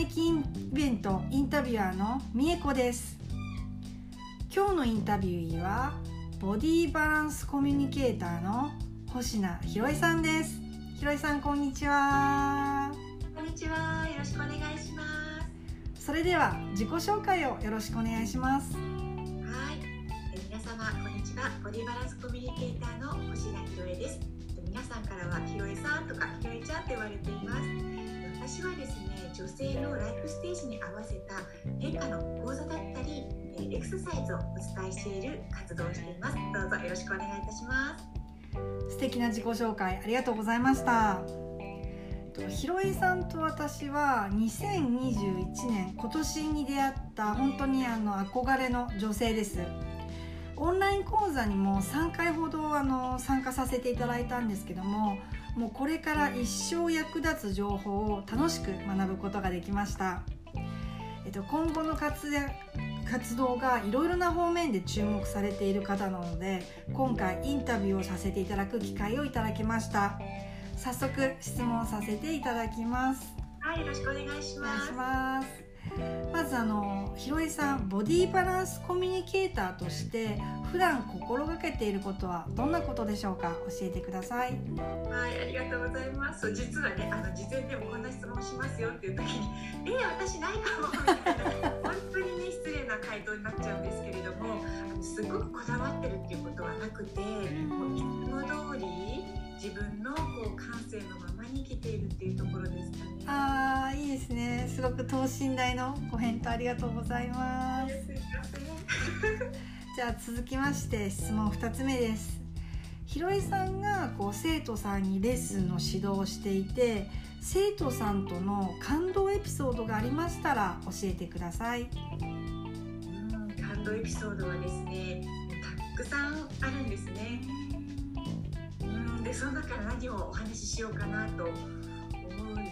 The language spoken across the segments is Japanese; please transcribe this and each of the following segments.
めきイベントインタビュアーのみえこです。今日のインタビューはボディバランスコミュニケーターの星名ひろえさんです。ひろえさんこんにちは。こんにちは。よろしくお願いします。それでは自己紹介をよろしくお願いします。はい。え皆様こんにちは。ボディバランスコミュニケーターの星名ひろえです。皆さんからはひろえさんとかひろえちゃんと言われています私はですね女性のライフステージに合わせた変化の講座だったりエクササイズをお伝えしている活動をしています。どうぞよろしくお願いいたします。素敵な自己紹介ありがとうございました。ひろえさんと私は2021年今年に出会った本当にあの憧れの女性です。オンライン講座にも3回ほどあの参加させていただいたんですけどももうこれから一生役立つ情報を楽しく学ぶことができました、えっと、今後の活躍活動がいろいろな方面で注目されている方なので今回インタビューをさせていただく機会をいただきました。早速質問させていただきます。はいよろしくお願いしますまずあのひろえさんボディバランスコミュニケーターとして普段心がけていることはどんなことでしょうか？教えてください。はいありがとうございます。実はねあの事前でもこんな質問しますよっていう時にえ私ないかもみたいな。本当にね失礼な回答になっちゃうんですけれどもすごくこだわってるっていうことはなくてもういつも通り自分のこう感性のままに生きているっていうところですかね。ああいいですね。すごく等身大のご返答ありがとうございます。じゃあ続きまして質問2つ目です。ひろえさんがこう生徒さんにレッスンの指導をしていて生徒さんとの感動エピソードがありましたら教えてください。うん感動エピソードはですねたくさんあるんですね。うんでその中から何をお話ししようかなと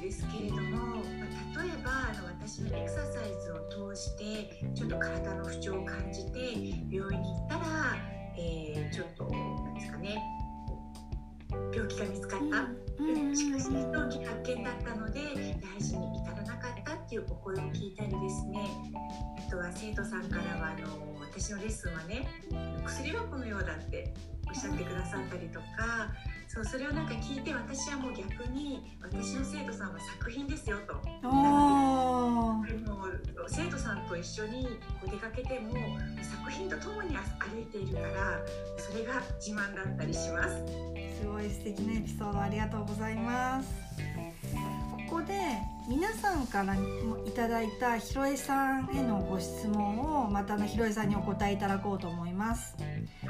ですけれども、まあ、例えばあの私のエクササイズを通してちょっと体の不調を感じて病院に行ったら、えー、ちょっと何ですかね病気が見つかった、うん、しかし早期発見だったので大事に至らなかったっていうお声を聞いたりですね。あとは生徒さんからはあの私のレッスンはね薬箱のようだっておっしゃってくださったりとかそうそれをなんか聞いて私はもう逆に私の生徒さんは作品ですよと。も生徒さんと一緒にこう出かけても作品とともに歩いているからそれが自慢だったりします。すごい素敵なエピソードありがとうございます。ここで皆さんからいただいたひろえさんへのご質問をまたのひろえさんにお答えいただこうと思います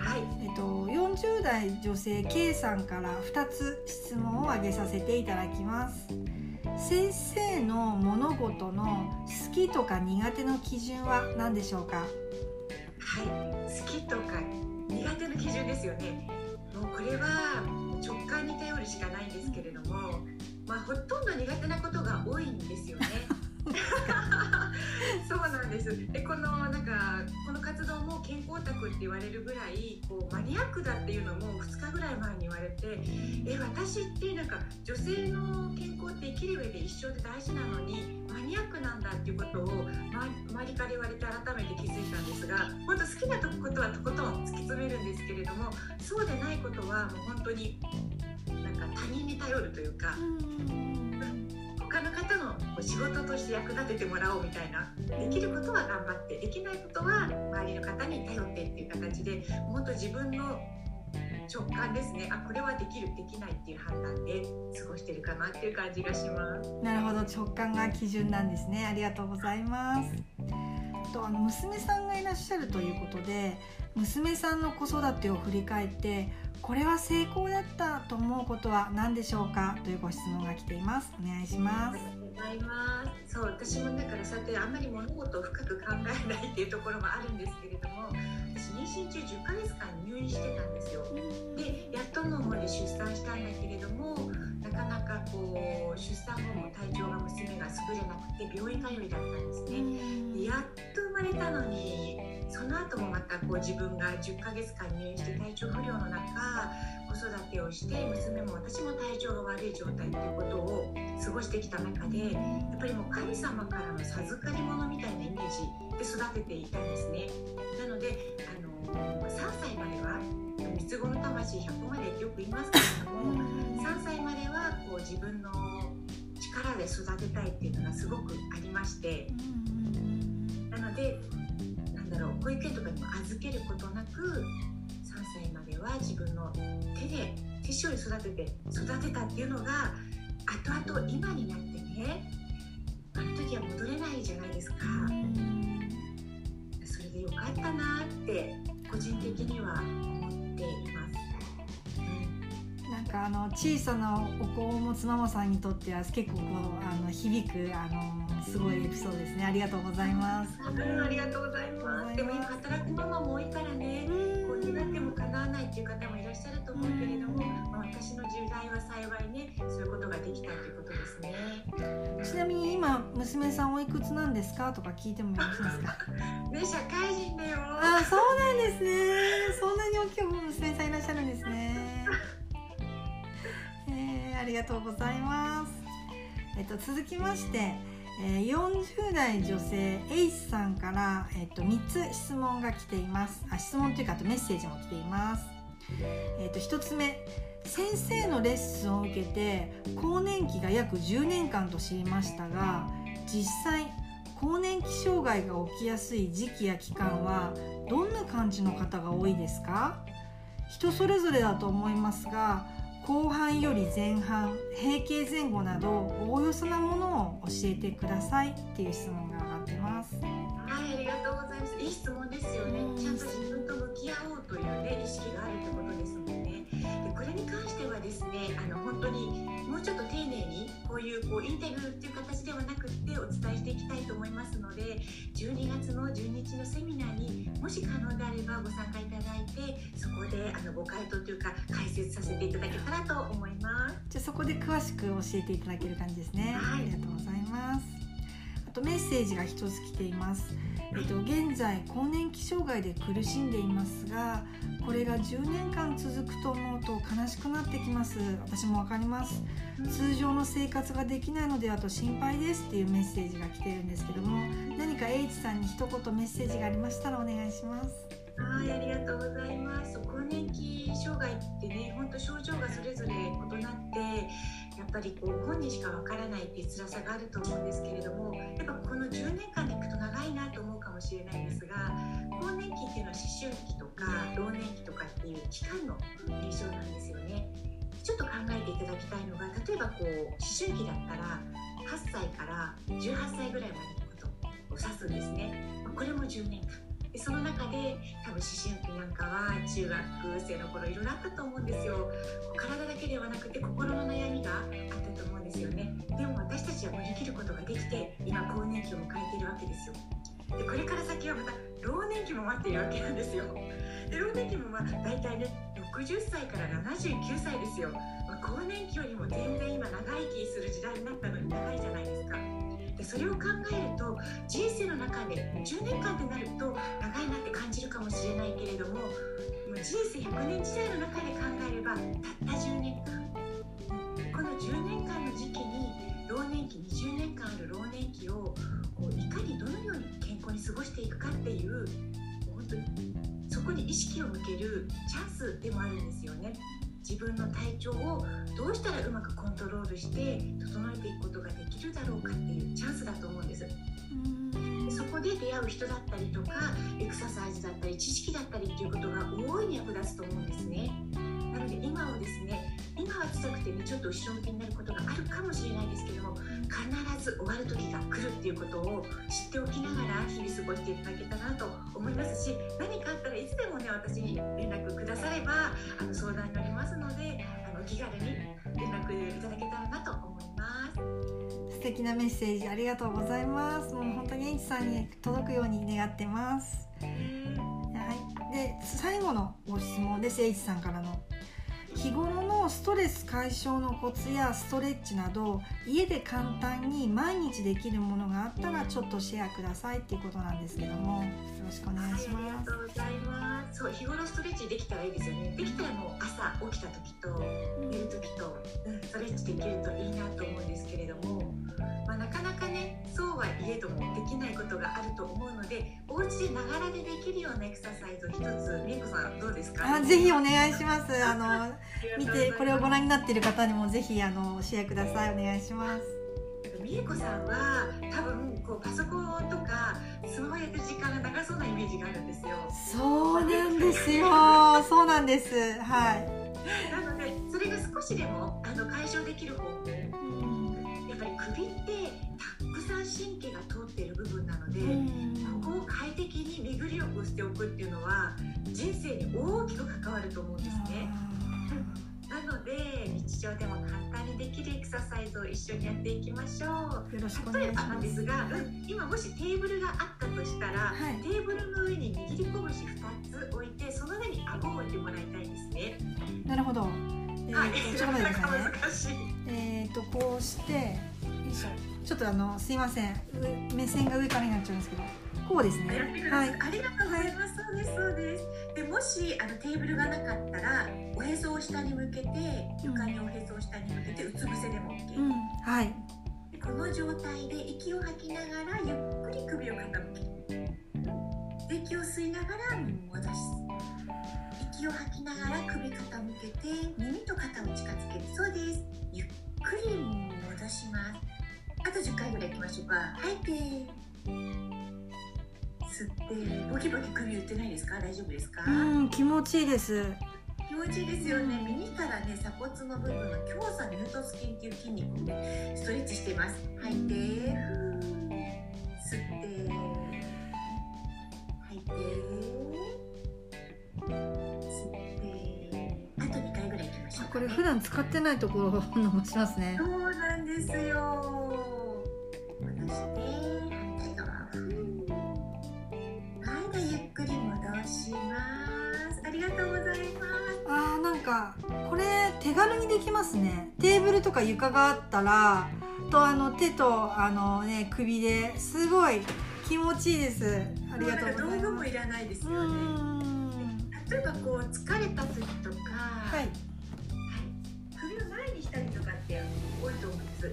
はい、えっと、40代女性 K さんから2つ質問を挙げさせていただきます。先生の物事の好きとか苦手の基準は何でしょうか？はい。好きとか苦手の基準ですよね。もうこれは直感に頼るしかないんですけれどもまあほとんど苦手なことが多いんですよね ですでこのなんかこの活動も健康オタクって言われるぐらいこうマニアックだっていうのも2日ぐらい前に言われてえ私ってなんか女性の健康って生きる上で一生で大事なのにマニアックなんだっていうことを、ま、周りから言われて改めて気づいたんですが本当好きなことはとことん突き詰めるんですけれどもそうでないことはもう本当になんか他人に頼るというか。他の方の仕事として役立ててもらおうみたいなできることは頑張ってできないことは周りの方に頼ってっていう形で本当自分の直感ですねあこれはできるできないっていう判断で過ごしてるかなっていう感じがします。なるほど直感が基準なんですね。ありがとうございます。とあの娘さんがいらっしゃるということで娘さんの子育てを振り返ってこれは成功だったと思うことは何でしょうか？というご質問が来ています。お願いします。ございます。そう私もだからそうやってあんまり物事を深く考えないっていうところもあるんですけれども私妊娠中10ヶ月間入院してたんですよ。でやっとの思いで出産したんだけれどもなかなかこう出産後も体調が娘が優れなくて病院通いだったんですね。でやっと生まれたのにその後もまたこう自分が10ヶ月間入院して体調不良の中子育てをして娘も私も体調が悪い状態っていうことを過ごしてきた中でやっぱりもう神様からの授かり物みたいなイメージで育てていたんですね。なのであの3歳までは三つ子の魂100個までってよく言いますけれども3歳まではこう自分の力で育てたいっていうのがすごくありましてなのでなんだろう保育園とかにも預けることなく3歳までは自分の手で手塩に育てて育てたっていうのが後々今になってねあの時は戻れないじゃないですか。それでよかったなって個人的には思っています。なんかあの小さなお子を持つママさんにとっては結構こうあの響くあのすごいエピソードですね。ありがとうございます。うんありがとうございます。でも今働くママも多いからね。こう願っても叶わないっていう方もいらっしゃると思うけれども、まあ、私の時代は幸いねそういうことができたということですね。ちなみに今娘さんおいくつなんですかとか聞いてもよろしいですか？ね社会人だよ。あそうなんですね。そんなに大きい娘さんいらっしゃるんですね。えー、ありがとうございます。えっと続きましてえ、40代女性 H さんから、えっと3つ質問が来ています。あ質問というかあとメッセージも来ています、えっと1つ目。先生のレッスンを受けて更年期が約10年間と知りましたが実際更年期障害が起きやすい時期や期間はどんな感じの方が多いですか？人それぞれだと思いますが後半より前半閉経前後などおおよそなものを教えてくださいっていう質問が上がってます。はいありがとうございます。いい質問ですよね。ちゃんと自分と向き合おうというね意識があるってことですもんね。でこれに関してはですねあの本当にもうちょっと丁寧にこういうこうインタビューっていう形ではなくってお伝えしていきたいと思いますので12月の12日のセミナーにもし可能であればご参加いただいてそこであのご回答というか解説させていただけたらと思います。じゃあそこで詳しく教えていただける感じですね、はい。ありがとうございます。あとメッセージが一つ来ていますえっと、現在更年期障害で苦しんでいますがこれが10年間続くと思うと悲しくなってきます。私もわかります。通常の生活ができないのではと心配ですっていうメッセージが来てるんですけども何か H さんに一言メッセージがありましたらお願いします。はい、ありがとうございます。更年期障害ってね、本当症状がそれぞれ異なって、やっぱりこう本人しかわからないっていう辛さがあると思うんですけれども、やっぱこの10年間でいくと長いなと思うかもしれないですが、更年期っていうのは思春期とか老年期とかっていう期間の現象なんですよね。ちょっと考えていただきたいのが、例えばこう思春期だったら8歳から18歳ぐらいまでのことを指すんですね。これも10年間。でその中で多分思春期なんかは中学生の頃いろいろあったと思うんですよけではなくて心の悩みがあったと思うんですよね。でも私たちは乗り切ることができて今更年期を迎えているわけですよ。でこれから先はまた老年期も待っているわけなんですよ。で老年期もまあ大体ね60歳から79歳ですよ、まあ、更年期よりも全然今長生きする時代になったのに長いじゃないですか。でそれを考えると人生の中で10年間ってなると長いなって感じるかもしれないけれども人生100年時代の中で考えればたった10年間この10年間の時期に老年期20年間ある老年期をこういかにどのように健康に過ごしていくかっていう本当にそこに意識を向けるチャンスでもあるんですよね。自分の体調をどうしたらうまくコントロールして整えていくことができるだろうかっていうチャンスだと思うんですでそこで出会う人だったりとかエクササイズだったり知識だったりっていうことが大いに役立つと思うんですねなので今をですね今は辛くてねちょっと後ろ向きになることがあるかもしれないですけども必ず終わる時が来るっていうことを知っておきながら日々過ごしていただけたらと思いますし何かあったらいつでもね私に連絡くださればあの相談に乗りますのであの気軽に連絡いただけたらなと思います。素敵なメッセージありがとうございます。もう本当に H さんに届くように願ってます。はい。で最後のご質問です H さんからの日頃のストレス解消のコツやストレッチなど家で簡単に毎日できるものがあったらちょっとシェアくださいっていうことなんですけども。よろしくお願いします、はい、ありがとうございますそう日頃ストレッチできたらいいですよね。できたらもう朝起きた時と寝る時と、ストレッチできるといいなと思うんですけれどもまあ、なかなかねそうはいえどもできないことがあると思うのでお家でながらでできるようなエクササイズを一つみえこさんどうですか？あぜひお願いします。あの見てこれをご覧になっている方にもぜひあのシェアください。お願いします。みえこさんは多分こうパソコンとかスマホやってる時間が長そうなイメージがあるんですよ。そうなんですよ。そうなんです。はい。なのでそれが少しでもあの解消できる方法首ってたくさん神経が通っている部分なので、ここを快適に巡りよくしておくっていうのは人生に大きく関わると思うんですね。なので日常でも簡単にできるエクササイズを一緒にやっていきましょう。例えばなんですが、今もしテーブルがあったとしたら、はい、テーブルの上に握り拳2つ置いてその上に顎を置いてもらいたいんですね。なるほど。えー、はい、ちょっと難しい。えっ、とこうしてちょっとあのすいません。目線が上からになっちゃうんですけど。こうですね。はい、ありがとうございます、そうですそうです。でもしあのテーブルがなかったらおへそを下に向けて床におへそを下に向けてうつ伏せでも OK、うん、はい。この状態で息を吐きながらゆっくり首を傾け息を吸いながら戻す息を吐きながら首傾けて耳と肩を近づける。そうです。ゆっくり戻します。あと10回ぐらいいきましょうか。吐い。て吸ってボキボキ首打ってないですか？大丈夫ですか？うん気持ちいいです。気持ちいいですよね。耳からね鎖骨の部分の強鎖ヌートス筋っていう筋肉をねストレッチしています。吐いてこれ普段使ってないところを伸ばしますね。そうなんですよ。して反対側はい。ゆっくり戻します。ありがとうございます。あーなんかこれ手軽にできますね。テーブルとか床があったらとあの手とあのね首ですごい気持ちいいです。ありがとうございます。道具もいらないですよね。例えばこう疲れた時とか、はい、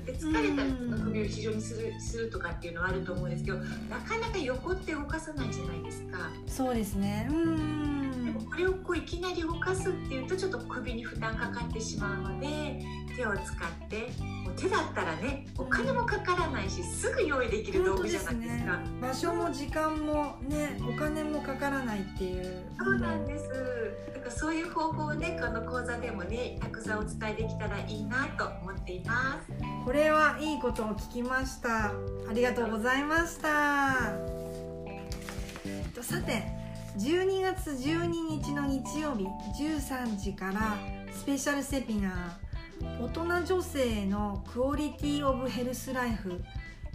ですで疲れたらちょっと首を非常にするするとかっていうのはあると思うんですけどなかなか横って動かさないじゃないですか。そうですね。うん。でもこれをこういきなり動かすっていうとちょっと首に負担かかってしまうので手を使って手だったらねお金もかからないしすぐ用意できる道具じゃないですか、ね、場所も時間もねお金もかからないっていう。そうなんです。だからそういう方法をねこの講座でもねたくさんお伝えできたらいいなと思っていますこれはいいことを聞きました。ありがとうございました。さて12月12日の日曜日13時からスペシャルセミナー大人女性のクオリティオブヘルスライフ。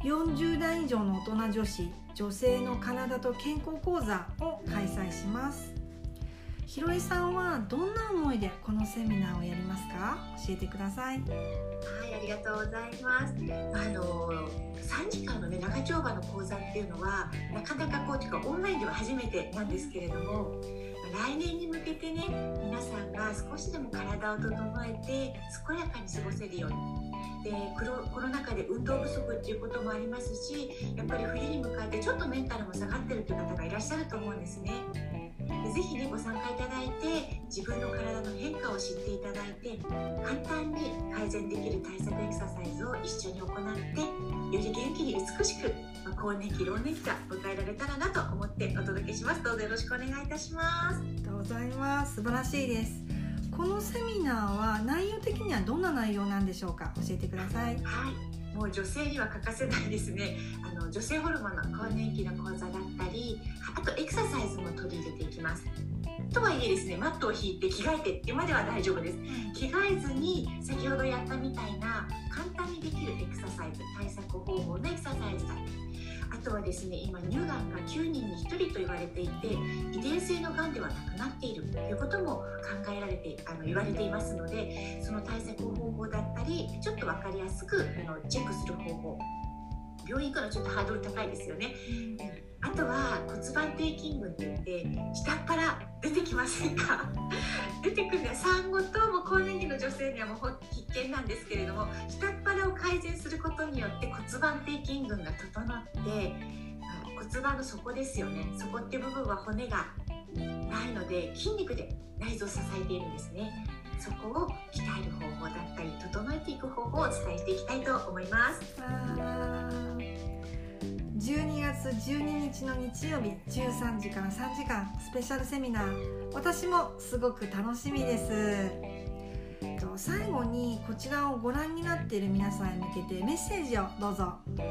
40代以上の大人女子女性の体と健康講座を開催します。ひろいさんはどんな思いでこのセミナーをやりますか？教えてください。はいありがとうございます。あの3時間のね長丁場の講座っていうのはなかなかこうていうかオンラインでは初めてなんですけれども来年に向けてね皆さんが少しでも体を整えて健やかに過ごせるようにでコロナ禍で運動不足っていうこともありますしやっぱり冬に向かってちょっとメンタルも下がってるという方がいらっしゃると思うんですね。ぜひねご参加いただいて自分の体の変化を知っていただいて簡単に改善できる対策エクササイズを一緒に行ってより元気に美しく更年期老年期が迎えられたらなと思ってお届けします。どうぞよろしくお願いいたします。ありがとうございます。素晴らしいです。このセミナーは内容的にはどんな内容なんでしょうか？教えてください。はい。もう女性には欠かせないですね。あの女性ホルモンの更年期の講座だったりあとエクササイズも取り入れていきます。とはいえですねマットを引いて着替えてってまでは大丈夫です。着替えずに先ほどやったみたいな簡単にできるエクササイズ対策方法のエクササイズだあとはですね今乳がんが9人に1人と言われていて遺伝性のがんではなくなっているということも考えられてあの言われていますのでその対策方法だったりちょっと分かりやすくあのチェックする方法病院行くのちょっとハードル高いですよね。あとは骨盤底筋群って言って下っ腹出てきませんか？出てくるのは産後とも更年期の女性にはもう必見なんですけれども下っ腹を改善することによって骨盤底筋群が整って骨盤の底ですよね。底って部分は骨がないので筋肉で内臓を支えているんですね。そこを鍛える方法だったり整えていく方法をお伝えしていきたいと思います。12月12日の日曜日13時から3時間スペシャルセミナー。私もすごく楽しみです。最後にこちらをご覧になっている皆さんへ向けてメッセージをどうぞ。はい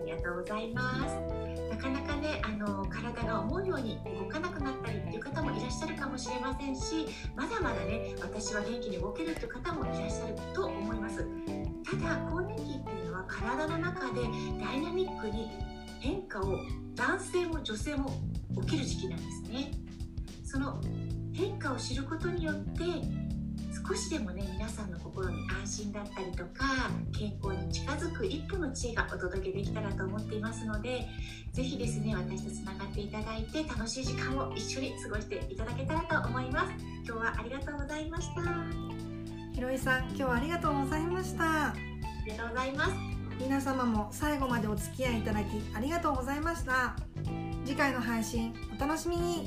ありがとうございます。なかなかねあの体が思うように動かなくなったりっていう方もいらっしゃるかもしれませんしまだまだね私は元気に動けるっていう方もいらっしゃると思います。ただ更年期っていうのは体の中でダイナミックに変化を男性も女性も起きる時期なんですね。その変化を知ることによって少しでもね皆さんの心に安心だったりとか健康に近づく一歩の知恵がお届けできたらと思っていますので是非ですね私とつながっていただいて楽しい時間を一緒に過ごしていただけたらと思います。今日はありがとうございました。ひろいさん今日はありがとうございました。ありがとうございます。皆様も最後までお付き合いいただきありがとうございました。次回の配信お楽しみに